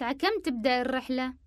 الساعة كم تبدأ الرحلة؟